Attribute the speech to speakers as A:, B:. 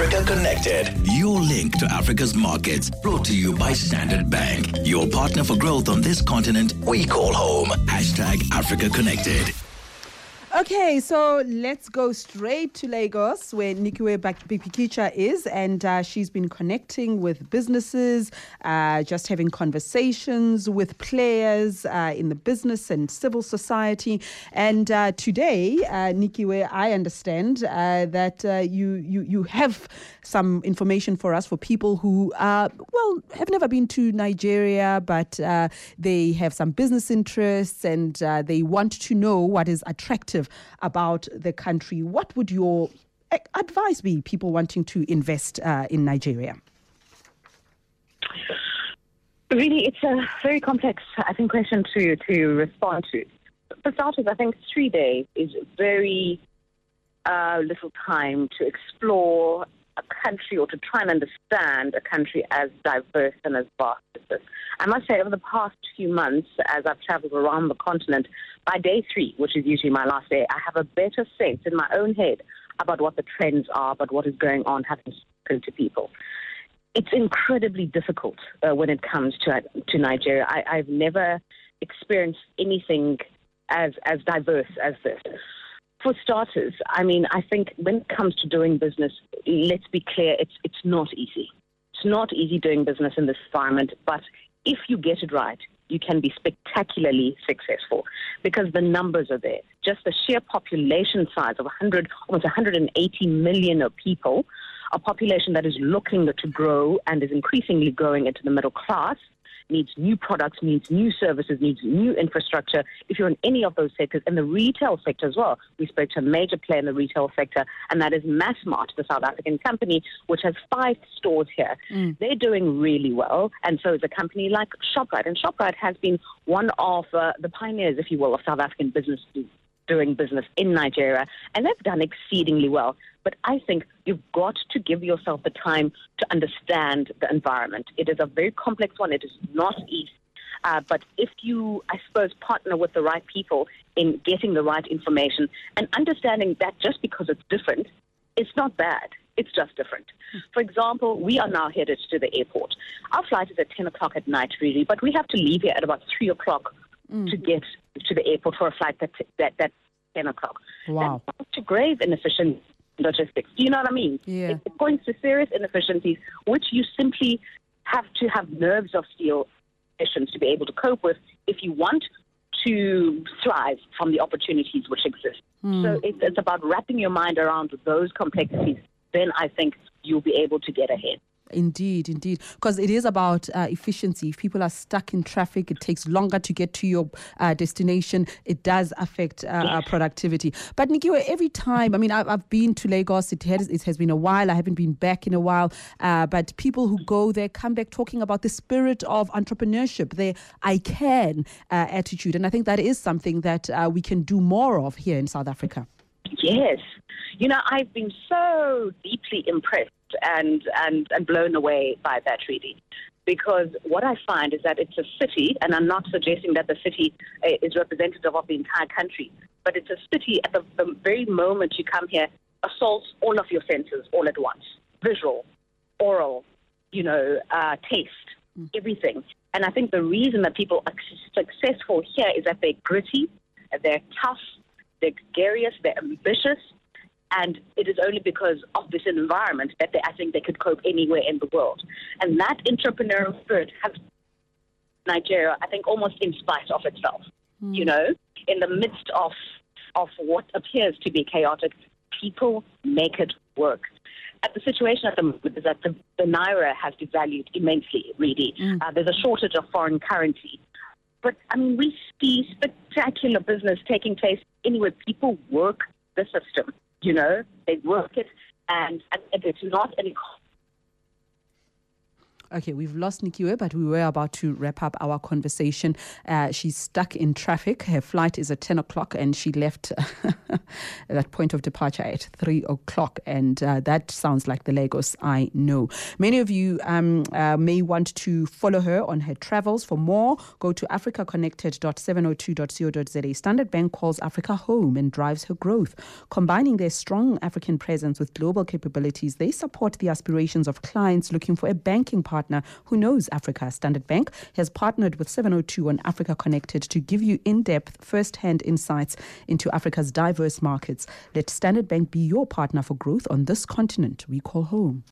A: Africa Connected, your link to Africa's markets, brought to you by Standard Bank, your partner for growth on this continent we call home. Hashtag Africa Connected.
B: Okay, so let's go straight to Lagos where Nikiwe Bikitsha is, and uh, she's been connecting with businesses, uh, just having conversations with players uh, in the business and civil society. And uh, today, uh, Nikiwe, I understand uh, that you, you you have some information for us for people who, well, have never been to Nigeria, but they have some business interests and they want to know what is attractive about the country. What would your advice be, people wanting to invest uh, in Nigeria?
C: Really, it's a very complex, I think, question to, to respond to. For starters, I think three days is very uh, little time to explore a country or to try and understand a country as diverse and as vast as this. I must say, over the past few months, as I've traveled around the continent, by day three, which is usually my last day, I have a better sense in my own head about what the trends are, about what is going on, having spoken to people. It's incredibly difficult uh, when it comes to to Nigeria. I, I've never experienced anything as as diverse as this. For starters, I mean, I think when it comes to doing business, let's be clear, it's it's not easy. It's not easy doing business in this environment, but if you get it right, you can be spectacularly successful because the numbers are there. Just the sheer population size of 100, almost 180 million of people, a population that is looking to grow and is increasingly growing into the middle class, needs new products, needs new services, needs new infrastructure. If you're in any of those sectors, and the retail sector as well, we spoke to a major player in the retail sector, and that is Massmart, the South African company, which has five stores here. Mm. They're doing really well, and so is a company like ShopRite. And ShopRite has been one of uh, the pioneers, if you will, of South African business doing business in Nigeria, and they've done exceedingly well. But I think you've got to give yourself the time to understand the environment. It is a very complex one, it is not easy. Uh, but if you, I suppose, partner with the right people in getting the right information and understanding that just because it's different, it's not bad. It's just different. For example, we are now headed to the airport. Our flight is at 10 o'clock at night, really, but we have to leave here at about 3 o'clock mm. to get to the airport for a flight that that that's ten o'clock.
B: Wow.
C: That's to grave inefficient logistics. Do you know what I mean?
B: Yeah.
C: It points to serious inefficiencies, which you simply have to have nerves of steel to be able to cope with if you want to thrive from the opportunities which exist. Mm. So it's, it's about wrapping your mind around those complexities. Then I think you'll be able to get ahead.
B: Indeed, indeed. Because it is about uh, efficiency. If people are stuck in traffic, it takes longer to get to your uh, destination. It does affect uh, productivity. But Nikiwe, every time, I mean, I've, I've been to Lagos. It has, it has been a while. I haven't been back in a while. Uh, but people who go there come back talking about the spirit of entrepreneurship, the I can uh, attitude. And I think that is something that uh, we can do more of here in South Africa.
C: Yes. You know, I've been so deeply impressed and, and, and blown away by that treaty. Because what I find is that it's a city, and I'm not suggesting that the city uh, is representative of the entire country, but it's a city at the, the very moment you come here, assaults all of your senses all at once visual, oral, you know, uh, taste, mm. everything. And I think the reason that people are successful here is that they're gritty, they're tough, they're gregarious, they're ambitious, and it is only because of this environment that they, I think they could cope anywhere in the world. And that entrepreneurial spirit has Nigeria, I think, almost in spite of itself. Mm. You know, in the midst of of what appears to be chaotic, people make it work. At the situation at the moment is that the, the naira has devalued immensely. Really, mm. uh, there's a shortage of foreign currency. But I mean, we see spectacular business taking place anywhere people work the system. You know, they work it, and, and it's not any.
B: Okay, we've lost Nikiwe, but we were about to wrap up our conversation. Uh, she's stuck in traffic. Her flight is at 10 o'clock, and she left that point of departure at 3 o'clock. And uh, that sounds like the Lagos I know. Many of you um, uh, may want to follow her on her travels. For more, go to africaconnected.702.co.za. Standard Bank calls Africa home and drives her growth. Combining their strong African presence with global capabilities, they support the aspirations of clients looking for a banking partner who knows Africa. Standard Bank has partnered with 702 on Africa Connected to give you in depth, first hand insights into Africa's diverse markets. Let Standard Bank be your partner for growth on this continent we call home.